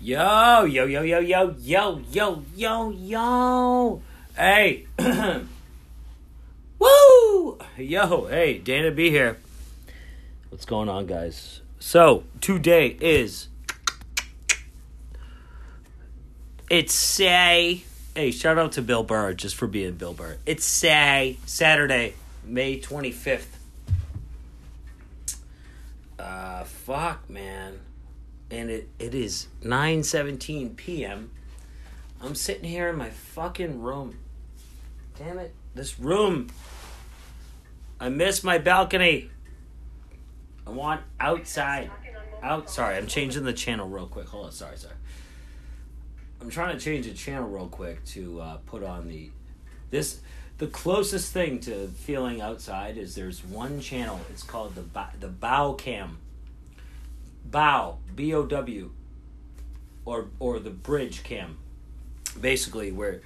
Yo, yo, yo, yo, yo, yo, yo, yo, yo. Hey. Woo! Yo, hey, Dana B here. What's going on, guys? So, today is. It's say. Hey, shout out to Bill Burr just for being Bill Burr. It's say Saturday, May 25th. Uh, fuck, man and it, it is 9.17 p.m. I'm sitting here in my fucking room. Damn it. This room. I miss my balcony. I want outside. Out. Sorry, I'm changing the channel real quick. Hold on. Sorry, sorry. I'm trying to change the channel real quick to uh, put on the this. The closest thing to feeling outside is there's one channel. It's called the the Bow Cam bow B O W or or the bridge cam. Basically, where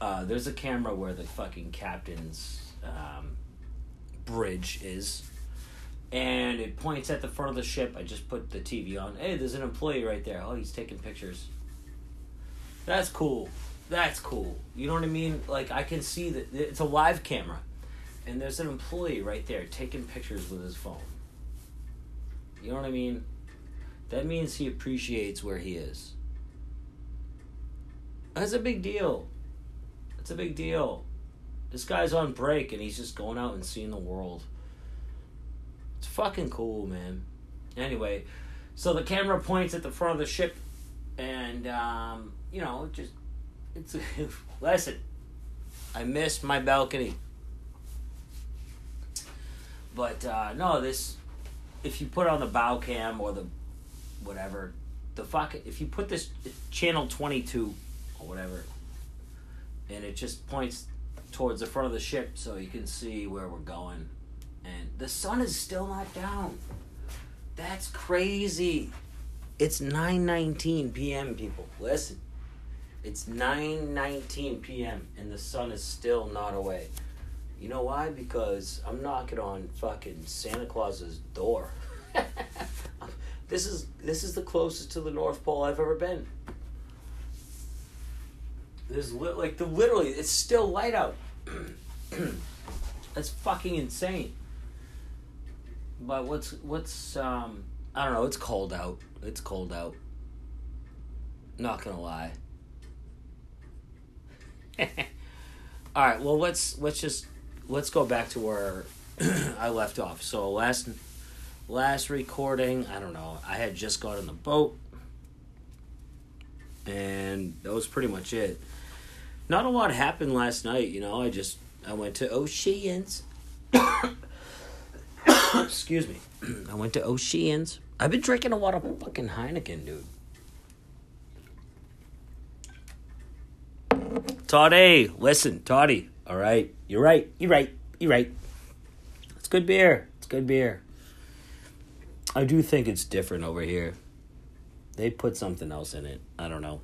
uh, there's a camera where the fucking captain's um, bridge is, and it points at the front of the ship. I just put the TV on. Hey, there's an employee right there. Oh, he's taking pictures. That's cool. That's cool. You know what I mean? Like I can see that it's a live camera, and there's an employee right there taking pictures with his phone. You know what I mean? That means he appreciates where he is. That's a big deal. That's a big deal. This guy's on break and he's just going out and seeing the world. It's fucking cool, man. Anyway, so the camera points at the front of the ship, and um, you know, it just it's a listen. I missed my balcony, but uh, no, this if you put on the bow cam or the whatever, the fuck if you put this channel twenty two or whatever, and it just points towards the front of the ship so you can see where we're going, and the sun is still not down. That's crazy. It's nine nineteen p.m. People, listen. It's nine nineteen p.m. and the sun is still not away. You know why? Because I'm knocking on fucking Santa Claus's door. this is this is the closest to the North Pole I've ever been. There's li- like the literally it's still light out. That's fucking insane. But what's what's um I don't know, it's cold out. It's cold out. Not gonna lie. All right, well let's let's just let's go back to where I left off. So last last recording, I don't know. I had just got on the boat, and that was pretty much it. Not a lot happened last night. You know, I just I went to Oceans. Excuse me. I went to Oceans. I've been drinking a lot of fucking Heineken, dude. Toddy, listen, Toddy. All right, you're right. You're right. You're right. It's good beer. It's good beer. I do think it's different over here. They put something else in it. I don't know.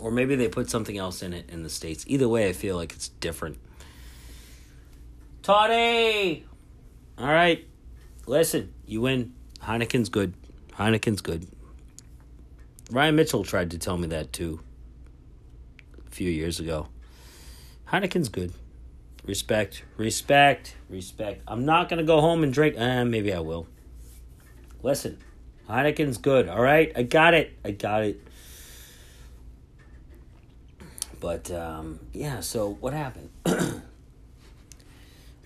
Or maybe they put something else in it in the States. Either way, I feel like it's different. Toddy! All right. Listen, you win. Heineken's good. Heineken's good. Ryan Mitchell tried to tell me that too a few years ago. Heineken's good. Respect, respect, respect. I'm not gonna go home and drink. Eh, maybe I will. Listen, Heineken's good. All right, I got it. I got it. But um, yeah. So what happened?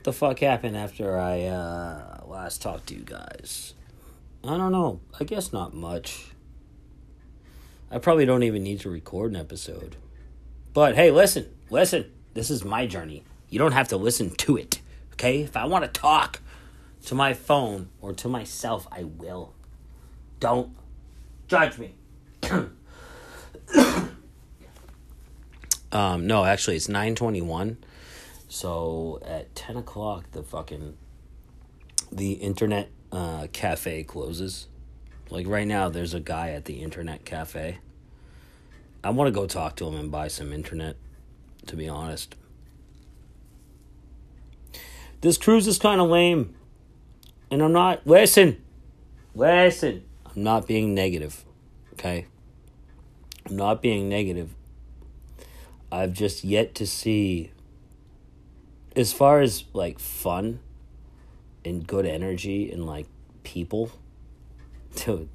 the fuck happened after I uh, last talked to you guys? I don't know. I guess not much. I probably don't even need to record an episode. But hey, listen, listen. This is my journey. You don't have to listen to it. Okay? If I want to talk to my phone or to myself, I will. Don't judge me. um, no, actually, it's 921. So at 10 o'clock, the fucking the internet uh, cafe closes. Like right now, there's a guy at the internet cafe. I want to go talk to him and buy some internet, to be honest. This cruise is kind of lame. And I'm not, listen, listen, I'm not being negative, okay? I'm not being negative. I've just yet to see as far as like fun and good energy and like people dude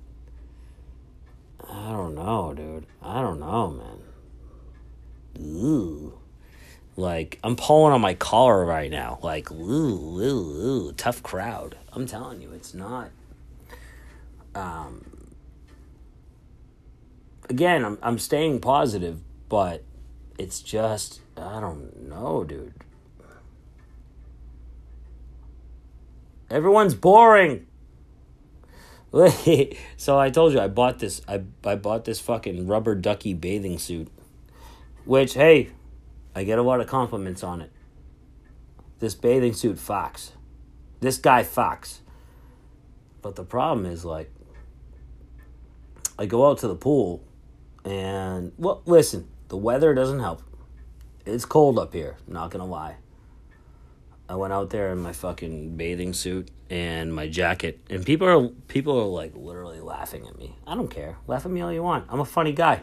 I don't know, dude. I don't know, man. Ooh. Like, I'm pulling on my collar right now. Like, ooh, ooh, ooh, tough crowd. I'm telling you, it's not. Um, again, I'm, I'm staying positive, but it's just, I don't know, dude. Everyone's boring. so I told you I bought this I I bought this fucking rubber ducky bathing suit. Which hey, I get a lot of compliments on it. This bathing suit Fox. This guy Fox. But the problem is like I go out to the pool and well listen, the weather doesn't help. It's cold up here, not gonna lie. I went out there in my fucking bathing suit and my jacket, and people are people are like literally laughing at me. I don't care. Laugh at me all you want. I'm a funny guy.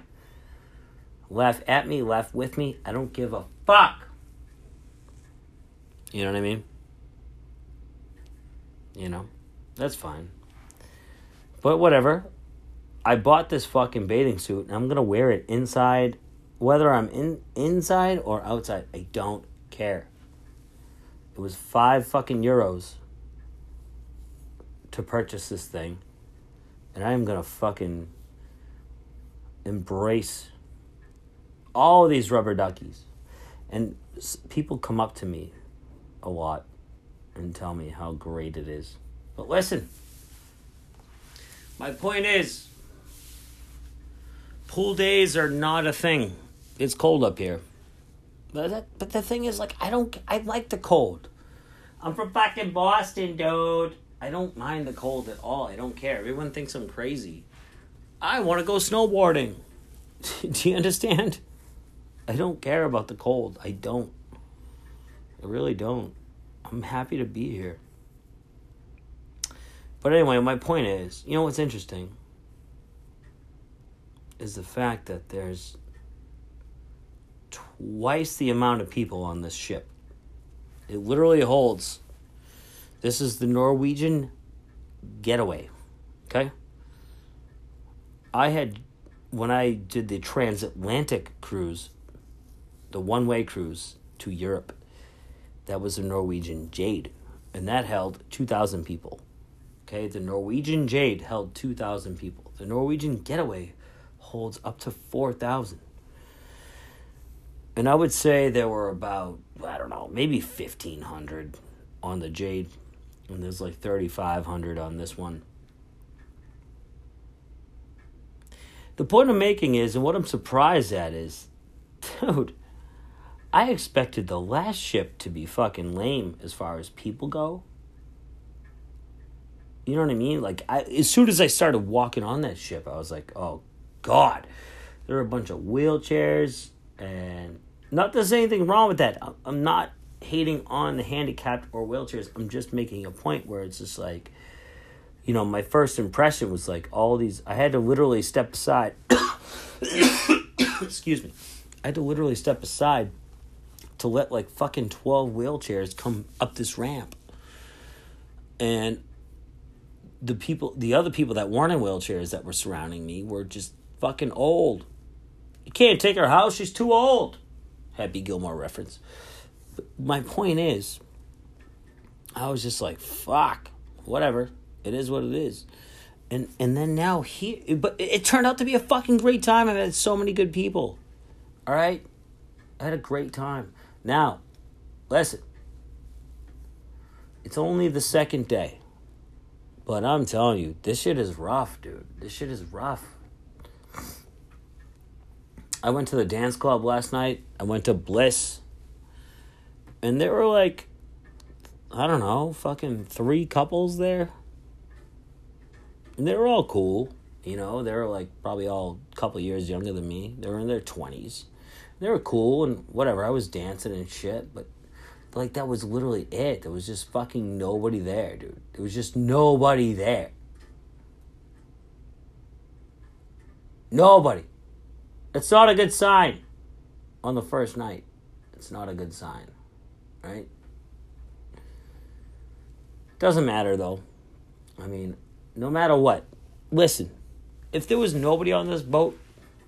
Laugh at me, laugh with me. I don't give a fuck. You know what I mean? You know, that's fine. But whatever. I bought this fucking bathing suit and I'm gonna wear it inside, whether I'm in inside or outside. I don't care. It was five fucking euros to purchase this thing. And I am going to fucking embrace all these rubber duckies. And people come up to me a lot and tell me how great it is. But listen, my point is pool days are not a thing. It's cold up here. But that, but the thing is, like, I don't. I like the cold. I'm from fucking Boston, dude. I don't mind the cold at all. I don't care. Everyone thinks I'm crazy. I want to go snowboarding. Do you understand? I don't care about the cold. I don't. I really don't. I'm happy to be here. But anyway, my point is, you know what's interesting? Is the fact that there's twice the amount of people on this ship. It literally holds. This is the Norwegian getaway. Okay? I had, when I did the transatlantic cruise, the one way cruise to Europe, that was the Norwegian Jade. And that held 2,000 people. Okay? The Norwegian Jade held 2,000 people. The Norwegian Getaway holds up to 4,000. And I would say there were about, I don't know, maybe 1,500 on the Jade. And there's like 3,500 on this one. The point I'm making is, and what I'm surprised at is, dude, I expected the last ship to be fucking lame as far as people go. You know what I mean? Like, I, as soon as I started walking on that ship, I was like, oh, God. There were a bunch of wheelchairs and not there's anything wrong with that. I'm not hating on the handicapped or wheelchairs. I'm just making a point where it's just like, you know, my first impression was like all these. I had to literally step aside. Excuse me. I had to literally step aside to let like fucking 12 wheelchairs come up this ramp. And the people, the other people that weren't in wheelchairs that were surrounding me were just fucking old. You can't take her house, she's too old. Happy Gilmore reference. But my point is, I was just like, fuck, whatever. It is what it is. And and then now here, but it, turned out to be a fucking great time. I met so many good people. All right, I had a great time. Now, listen, it's only the second day, but I'm telling you, this shit is rough, dude. This shit is rough. I went to the dance club last night. I went to Bliss. And there were like, I don't know, fucking three couples there. And they were all cool. You know, they were like probably all a couple years younger than me. They were in their 20s. They were cool and whatever. I was dancing and shit, but, like that was literally it. There was just fucking nobody there, dude. There was just nobody there. Nobody. It's not a good sign on the first night. It's not a good sign, right? Doesn't matter though. I mean, no matter what, listen, if there was nobody on this boat,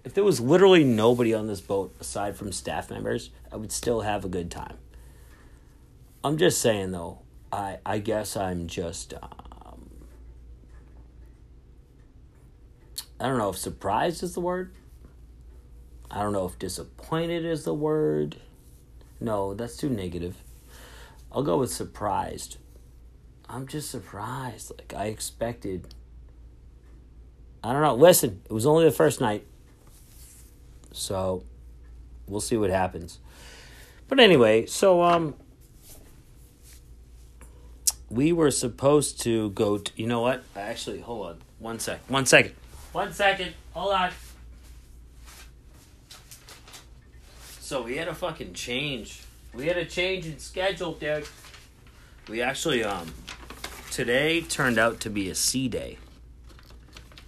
if there was literally nobody on this boat aside from staff members, I would still have a good time. I'm just saying though, I I guess I'm just um, I don't know if surprised is the word. I don't know if disappointed is the word. No, that's too negative. I'll go with surprised. I'm just surprised. Like I expected. I don't know. Listen, it was only the first night. So we'll see what happens. But anyway, so um we were supposed to go to, you know what? Actually, hold on. One sec. One second. One second. Hold on. So we had a fucking change. We had a change in schedule, dude. We actually um today turned out to be a sea day,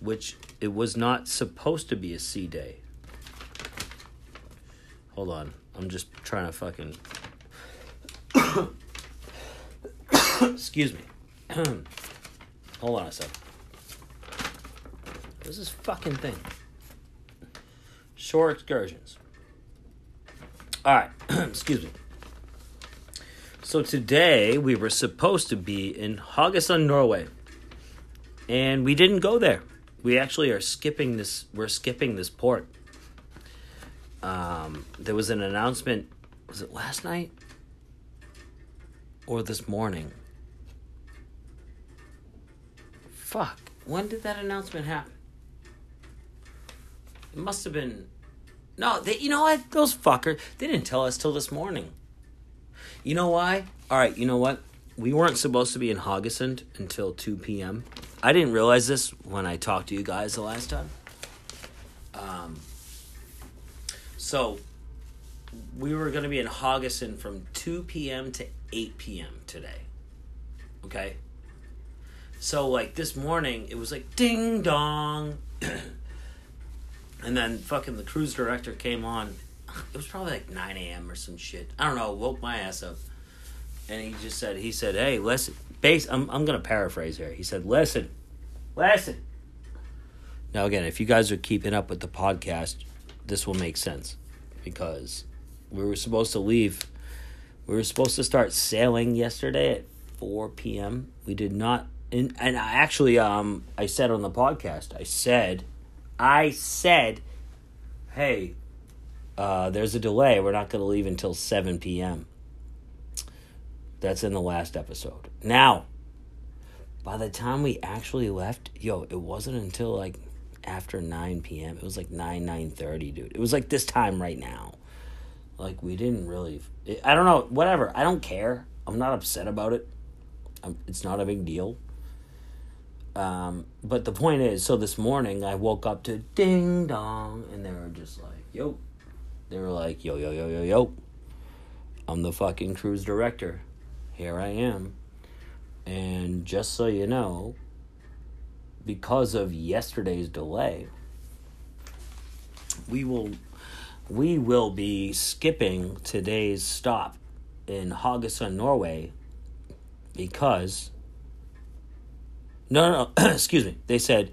which it was not supposed to be a sea day. Hold on. I'm just trying to fucking Excuse me. Hold on a second. What is this fucking thing? Shore excursions. All right. Excuse me. So today we were supposed to be in Haugesund, Norway, and we didn't go there. We actually are skipping this. We're skipping this port. Um, there was an announcement. Was it last night or this morning? Fuck. When did that announcement happen? It must have been. No, they, you know what? Those fuckers. They didn't tell us till this morning. You know why? All right, you know what? We weren't supposed to be in Haugesund until 2 p.m. I didn't realize this when I talked to you guys the last time. Um, so, we were going to be in Haugesund from 2 p.m. to 8 p.m. today. Okay? So like this morning, it was like ding dong, and then fucking the cruise director came on. It was probably like nine a.m. or some shit. I don't know. Woke my ass up, and he just said, he said, "Hey, listen." Base. I'm I'm gonna paraphrase here. He said, "Listen, listen." Now again, if you guys are keeping up with the podcast, this will make sense because we were supposed to leave. We were supposed to start sailing yesterday at 4 p.m. We did not and and I actually um I said on the podcast I said I said hey uh there's a delay we're not going to leave until 7 p.m. That's in the last episode. Now by the time we actually left, yo, it wasn't until like after 9 p.m. It was like 9 9:30, dude. It was like this time right now. Like we didn't really I don't know, whatever. I don't care. I'm not upset about it. I'm, it's not a big deal. Um, but the point is, so this morning I woke up to ding dong, and they were just like, yo. They were like, yo, yo, yo, yo, yo. I'm the fucking cruise director. Here I am. And just so you know, because of yesterday's delay, we will we will be skipping today's stop in Haugesund, Norway, because no, no, no. excuse me. They said,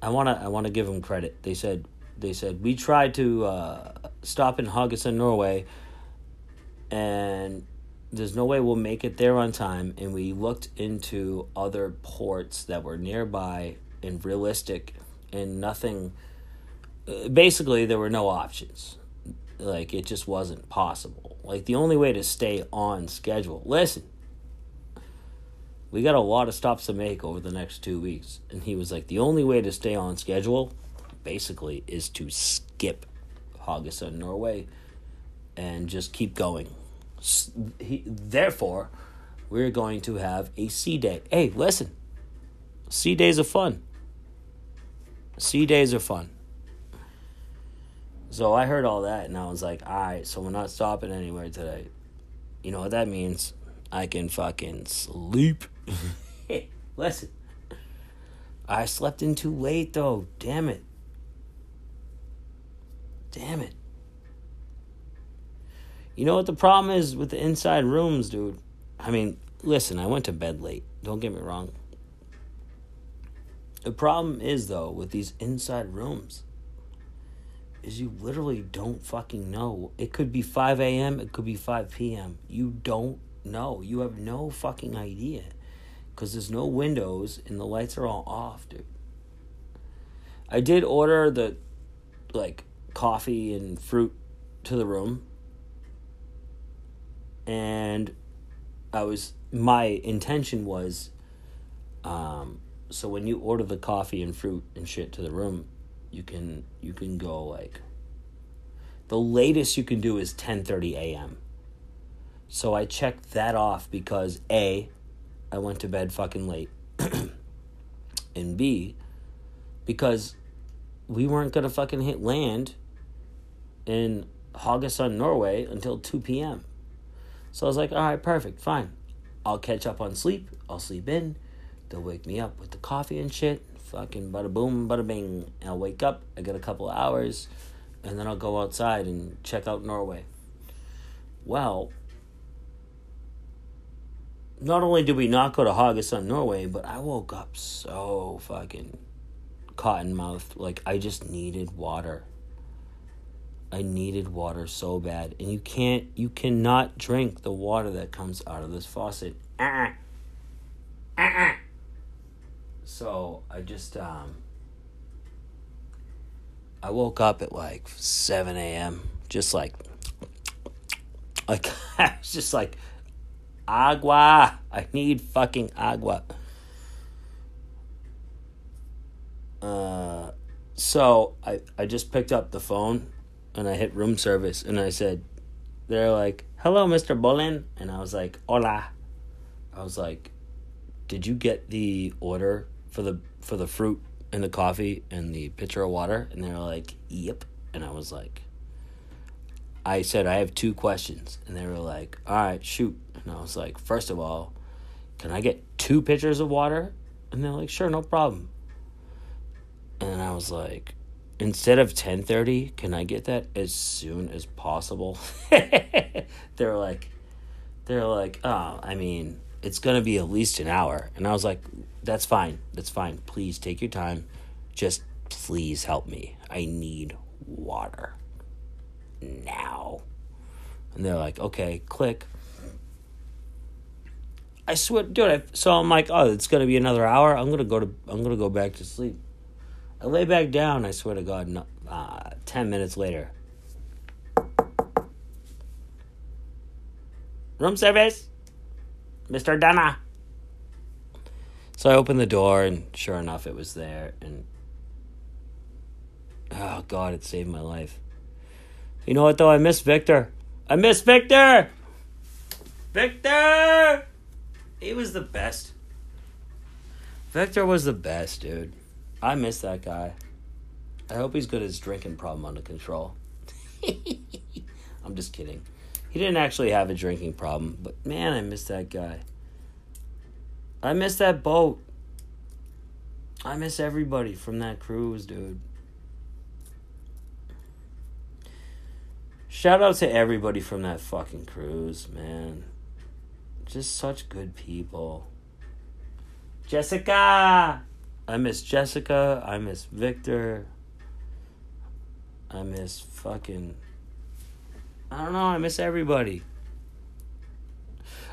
I wanna, I wanna give them credit. They said, they said we tried to uh, stop in Haugesund, Norway, and there's no way we'll make it there on time. And we looked into other ports that were nearby and realistic, and nothing. Uh, basically, there were no options. Like it just wasn't possible. Like the only way to stay on schedule. Listen, we got a lot of stops to make over the next two weeks. And he was like, the only way to stay on schedule, basically, is to skip Haugesund, Norway, and just keep going. He, therefore, we're going to have a sea day. Hey, listen, sea days are fun. Sea days are fun. So I heard all that and I was like, all right, so we're not stopping anywhere today. You know what that means? I can fucking sleep. hey, listen. I slept in too late though. Damn it. Damn it. You know what the problem is with the inside rooms, dude? I mean, listen, I went to bed late. Don't get me wrong. The problem is, though, with these inside rooms, is you literally don't fucking know. It could be 5 a.m., it could be 5 p.m. You don't know. You have no fucking idea. Because there's no windows and the lights are all off, dude. I did order the, like, coffee and fruit to the room. And I was, my intention was, um, so when you order the coffee and fruit and shit to the room, you can you can go like the latest you can do is 10:30 a.m. So I checked that off because A I went to bed fucking late. and B because we weren't going to fucking hit land in Haugesund, Norway until 2 p.m. So I was like, all right, perfect, fine. I'll catch up on sleep. I'll sleep in. They'll wake me up with the coffee and shit fucking bada boom, bada bing. And I'll wake up, I get a couple hours, and then I'll go outside and check out Norway. Well, not only did we not go to Haugesund, Norway, but I woke up so fucking cotton mouth. Like, I just needed water. I needed water so bad. And you can't, you cannot drink the water that comes out of this faucet. Ah. Ah. So I just um I woke up at like seven AM, just like like I was just like agua. I need fucking agua. Uh so I, I just picked up the phone and I hit room service and I said they're like, Hello, Mr. Bolin and I was like, Hola. I was like, Did you get the order for the for the fruit and the coffee and the pitcher of water? And they're like yep. And i was like i said i have two questions. And they were like all right shoot. And i was like first of all can i get two pitchers of water? And they're like sure no problem. And i was like instead of 10:30 can i get that as soon as possible they're like they're like oh i mean it's going to be at least an hour and i was like that's fine. That's fine. Please take your time. Just please help me. I need water now. And they're like, okay, click. I swear, dude. I, so I'm like, oh, it's gonna be another hour. I'm gonna go to. I'm gonna go back to sleep. I lay back down. I swear to God, no, uh, ten minutes later. Room service, Mister Dana. So I opened the door, and sure enough, it was there. And oh god, it saved my life. You know what though? I miss Victor. I miss Victor. Victor. He was the best. Victor was the best, dude. I miss that guy. I hope he's got his drinking problem under control. I'm just kidding. He didn't actually have a drinking problem, but man, I miss that guy. I miss that boat. I miss everybody from that cruise, dude. Shout out to everybody from that fucking cruise, man. Just such good people. Jessica! I miss Jessica. I miss Victor. I miss fucking. I don't know. I miss everybody.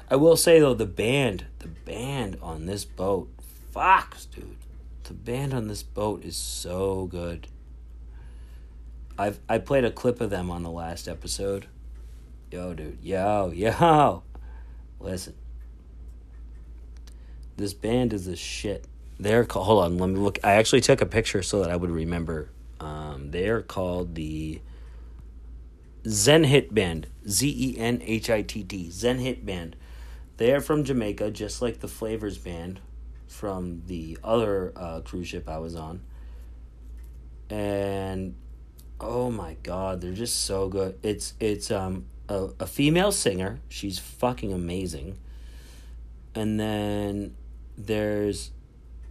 I will say though, the band, the band on this boat, Fox, dude, the band on this boat is so good. I've I played a clip of them on the last episode. Yo, dude, yo, yo, listen. This band is a shit. They're called. Hold on, let me look. I actually took a picture so that I would remember. Um, they're called the Zen Hit Band. Z E N H I T T. Zen Hit Band. They are from Jamaica, just like the Flavors Band from the other uh, cruise ship I was on. And oh my god, they're just so good. It's it's um a, a female singer. She's fucking amazing. And then there's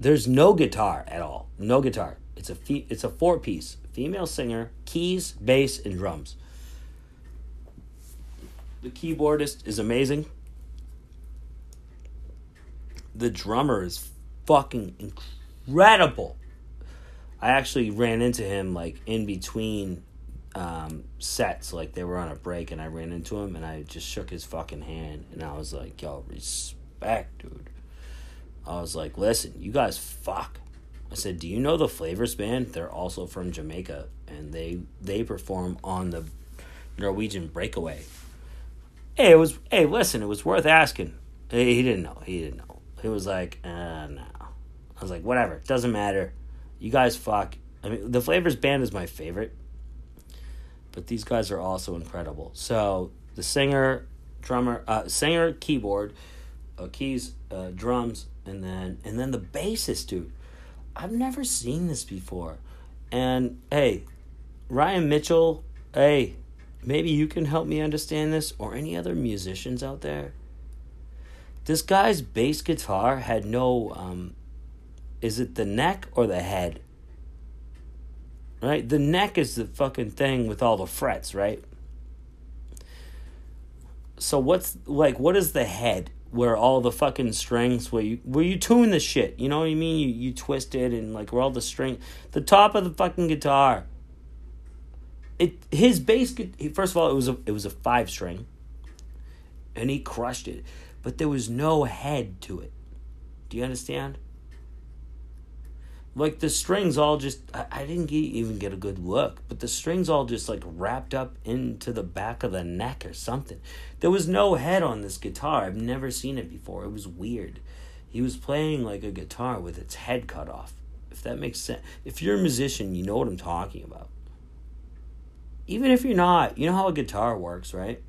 there's no guitar at all. No guitar. It's a fe- it's a four piece female singer, keys, bass, and drums. The keyboardist is amazing. The drummer is fucking incredible. I actually ran into him like in between um, sets, like they were on a break, and I ran into him and I just shook his fucking hand, and I was like, "Yo, respect, dude." I was like, "Listen, you guys fuck." I said, "Do you know the Flavors band? They're also from Jamaica, and they they perform on the Norwegian Breakaway." Hey, it was. Hey, listen, it was worth asking. He, he didn't know. He didn't know. He was like, uh, "No." I was like, "Whatever. Doesn't matter. You guys fuck." I mean, the Flavors band is my favorite but these guys are also incredible. So the singer, drummer, uh, singer, keyboard, uh, keys, uh, drums, and then and then the bassist, dude. I've never seen this before, and hey, Ryan Mitchell, hey, maybe you can help me understand this, or any other musicians out there. This guy's bass guitar had no, um, is it the neck or the head? right? The neck is the fucking thing with all the frets, right? So what's like what is the head where all the fucking strings where you where you tune the shit, you know what I mean? You you twist it and like where all the string the top of the fucking guitar. It his bass first of all it was a it was a 5 string and he crushed it, but there was no head to it. Do you understand? Like the strings all just I, I didn't get, even get a good look but the strings all just like wrapped up into the back of the neck or something. There was no head on this guitar. I've never seen it before. It was weird. He was playing like a guitar with its head cut off if that makes sense if you're a musician you know what i'm talking about. Even if you're not you know how a guitar works right?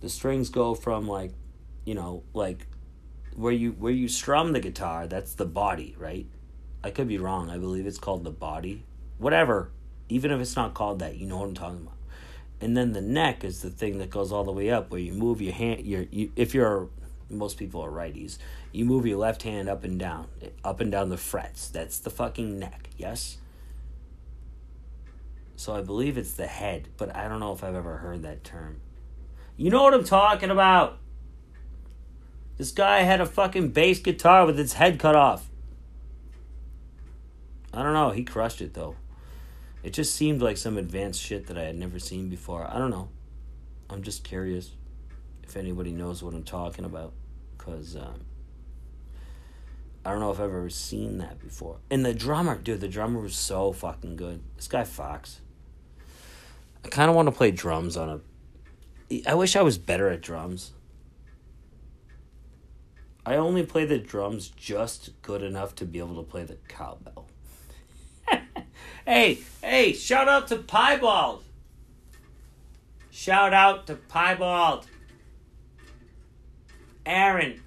The strings go from like you know like where you where you strum the guitar, that's the body, right? I could be wrong. I believe it's called the body. Whatever. Even if it's not called that, you know what I'm talking about. And then the neck is the thing that goes all the way up where you move your hand your you, if you're most people are righties, you move your left hand up and down, up and down the frets. That's the fucking neck. Yes? So I believe it's the head, but I don't know if I've ever heard that term. You know what I'm talking about? This guy had a fucking bass guitar with its head cut off. I don't know. He crushed it though. It just seemed like some advanced shit that I had never seen before. I don't know. I'm just curious if anybody knows what I'm talking about. Because um, I don't know if I've ever seen that before. And the drummer, dude, the drummer was so fucking good. This guy Fox. I kind of want to play drums on a. I wish I was better at drums. I only play the drums just good enough to be able to play the cowbell. hey, hey, shout out to Piebald. Shout out to Piebald. Aaron,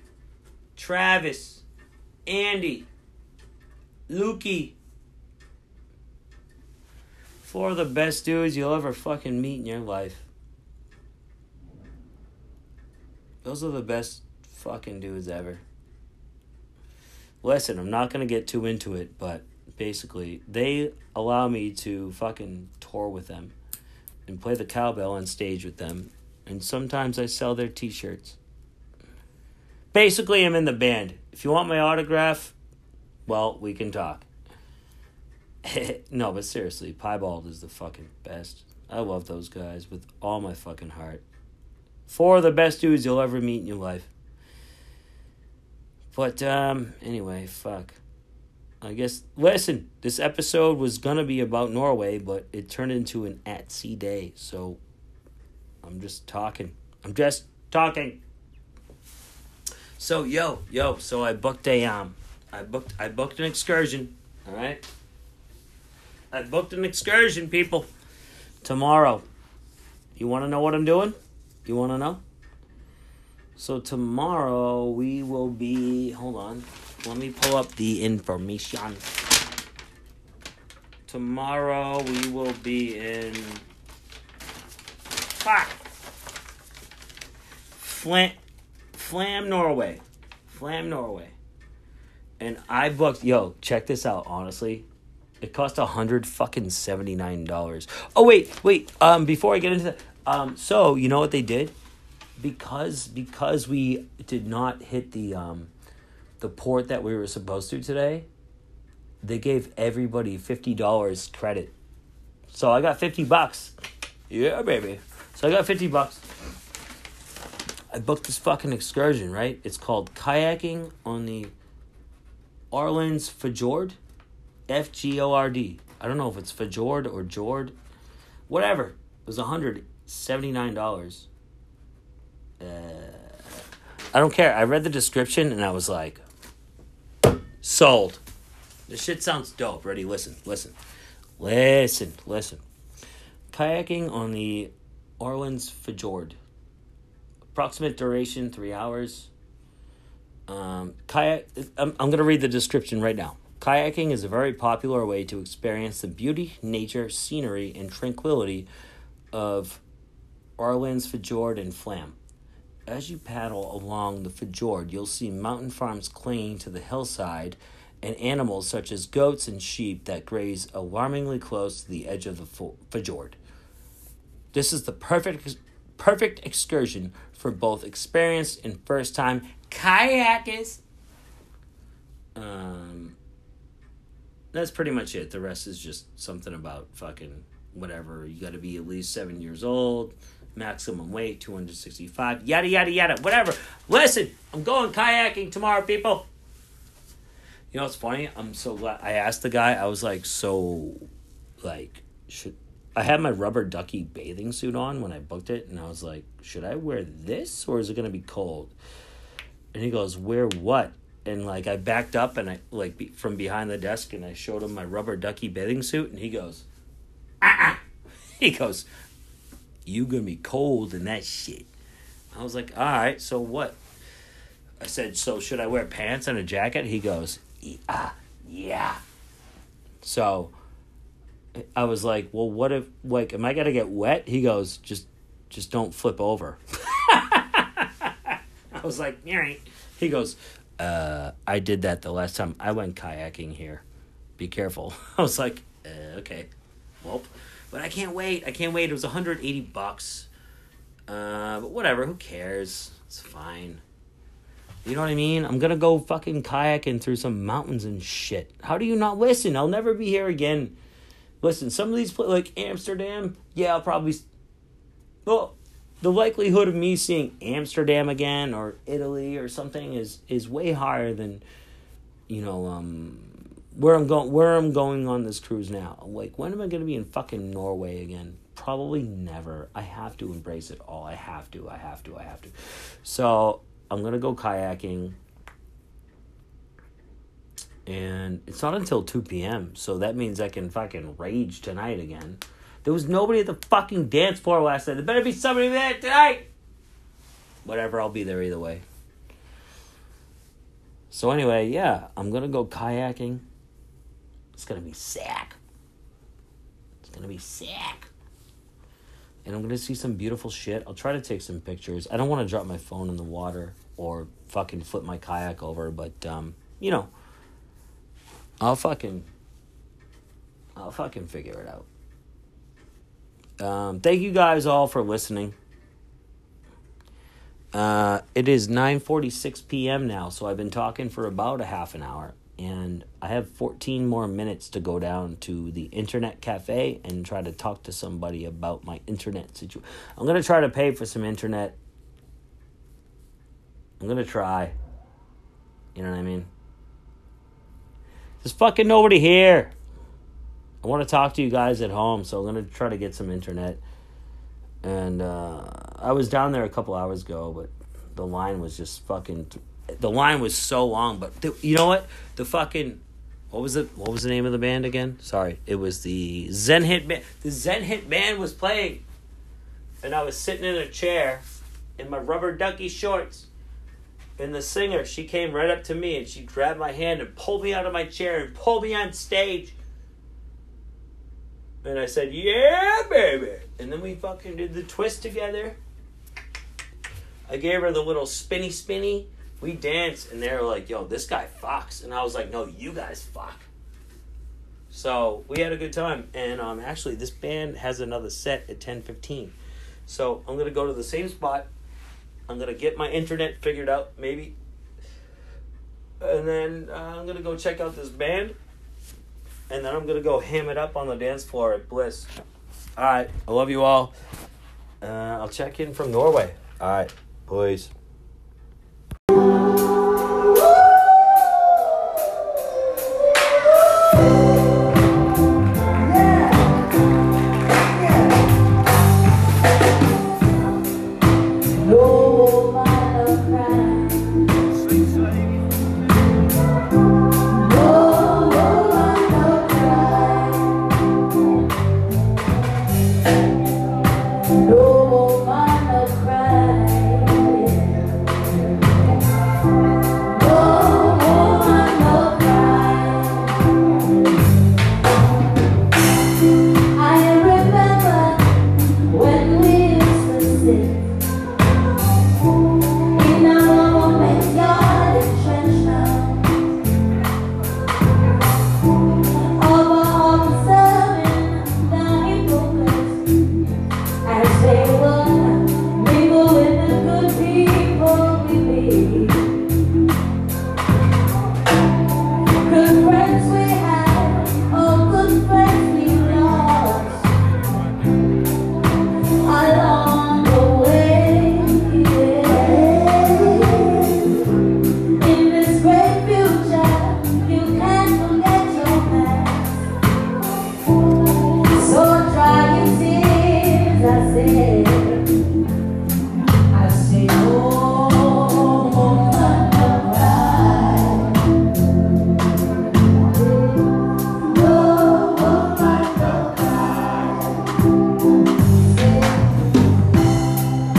Travis, Andy, Lukey. Four of the best dudes you'll ever fucking meet in your life. Those are the best fucking dudes ever. Listen, I'm not gonna get too into it, but basically, they allow me to fucking tour with them and play the cowbell on stage with them, and sometimes I sell their t shirts. Basically, I'm in the band. If you want my autograph, well, we can talk. no, but seriously, Piebald is the fucking best. I love those guys with all my fucking heart. Four of the best dudes you'll ever meet in your life. But um, anyway, fuck. I guess listen, this episode was gonna be about Norway, but it turned into an at sea day, so I'm just talking. I'm just talking. So yo, yo, so I booked a um I booked I booked an excursion, alright? I booked an excursion, people. Tomorrow. You wanna know what I'm doing? You wanna know? So tomorrow we will be. Hold on. Let me pull up the information. Tomorrow we will be in. Fuck! Flam, Flam, Norway. Flam, Norway. And I booked. Yo, check this out, honestly. It cost a hundred fucking seventy nine dollars. Oh wait, wait. Um, before I get into that, um, so you know what they did? Because because we did not hit the um, the port that we were supposed to today, they gave everybody fifty dollars credit. So I got fifty bucks. Yeah, baby. So I got fifty bucks. I booked this fucking excursion, right? It's called kayaking on the Aurlands Fjord. F G O R D. I don't know if it's Fjord or Jord. Whatever. It was $179. Uh, I don't care. I read the description and I was like, sold. This shit sounds dope. Ready? Listen, listen. Listen, listen. Kayaking on the Aurlands Fjord. Approximate duration three hours. Um, kayak. I'm, I'm to read the description right now. Kayaking is a very popular way to experience the beauty, nature, scenery, and tranquility of Aurlands Fjord and Flam. As you paddle along the fjord, you'll see mountain farms clinging to the hillside and animals such as goats and sheep that graze alarmingly close to the edge of the fjord. This is the perfect perfect excursion for both experienced and first time kayakers. Um, that's pretty much it. The rest is just something about fucking whatever. You got to be at least seven years old, maximum weight 265, yada, yada, yada, whatever. Listen, I'm going kayaking tomorrow, people. You know what's funny? I'm so glad. I asked the guy, I was like, so, like, should I had my rubber ducky bathing suit on when I booked it, and I was like, should I wear this or is it gonna be cold? And he goes, wear what? And like I backed up and I like from behind the desk and I showed him my rubber ducky bathing suit, and he goes, ah, he goes, you gonna be cold in that shit. I was like, all right, so what? I said, so should I wear pants and a jacket? He goes, yeah, yeah. So I was like, well, what if like am I gonna get wet? He goes, just just don't flip over. I was like, all right. He goes, uh, I did that the last time I went kayaking here. Be careful. I was like, uh, okay, well, but I can't wait. I can't wait. It was 180 bucks. Uh, but whatever. Who cares? It's fine. You know what I mean? I'm gonna go fucking kayaking through some mountains and shit. How do you not listen? I'll never be here again listen, some of these like Amsterdam, yeah, I'll probably. Well, the likelihood of me seeing Amsterdam again or Italy or something is is way higher than, you know, um, where I'm going. Where I'm going on this cruise now. Like, when am I going to be in fucking Norway again? Probably never. I have to embrace it all. I have to. I have to. I have to. So I'm gonna go kayaking and it's not until 2 p.m. So that means I can fucking rage tonight again. There was nobody at the fucking dance floor last night. There better be somebody there tonight. Whatever, I'll be there either way. So anyway, yeah, I'm gonna go kayaking. It's gonna be sick. It's gonna be sick. And I'm gonna see some beautiful shit. I'll try to take some pictures. I don't want to drop my phone in the water or fucking flip my kayak over, but um, you know I'll fucking I'll fucking figure it out. Um, thank you guys all for listening. Uh, it is 9:46 p.m. now, so I've been talking for about a half an hour and I have 14 more minutes to go down to the internet cafe and try to talk to somebody about my internet situation. I'm going to try to pay for some internet. I'm going to try. You know what I mean? There's fucking nobody here. I want to talk to you guys at home, so I'm gonna try to get some internet. And uh, I was down there a couple hours ago, but the line was just fucking. The line was so long, but the, you know what? The fucking what was it? What was the name of the band again? Sorry, it was the Zen Hit band. The Zen Hit band was playing, and I was sitting in a chair in my rubber ducky shorts and the singer, she came right up to me and she grabbed my hand and pulled me out of my chair and pulled me on stage. And I said, Yeah, baby. And then we fucking did the twist together. I gave her the little spinny spinny. We danced and they were like, Yo, this guy fucks. And I was like, No, you guys fuck. So we had a good time, and um, actually, this band has another set at ten fifteen. So I'm gonna go to the same spot. I'm gonna get my internet figured out, maybe, and then uh, I'm gonna go check out this band, and then I'm gonna go ham it up on the dance floor at Bliss. All right, I love you all. Uh, I'll check in from Norway. All right, please.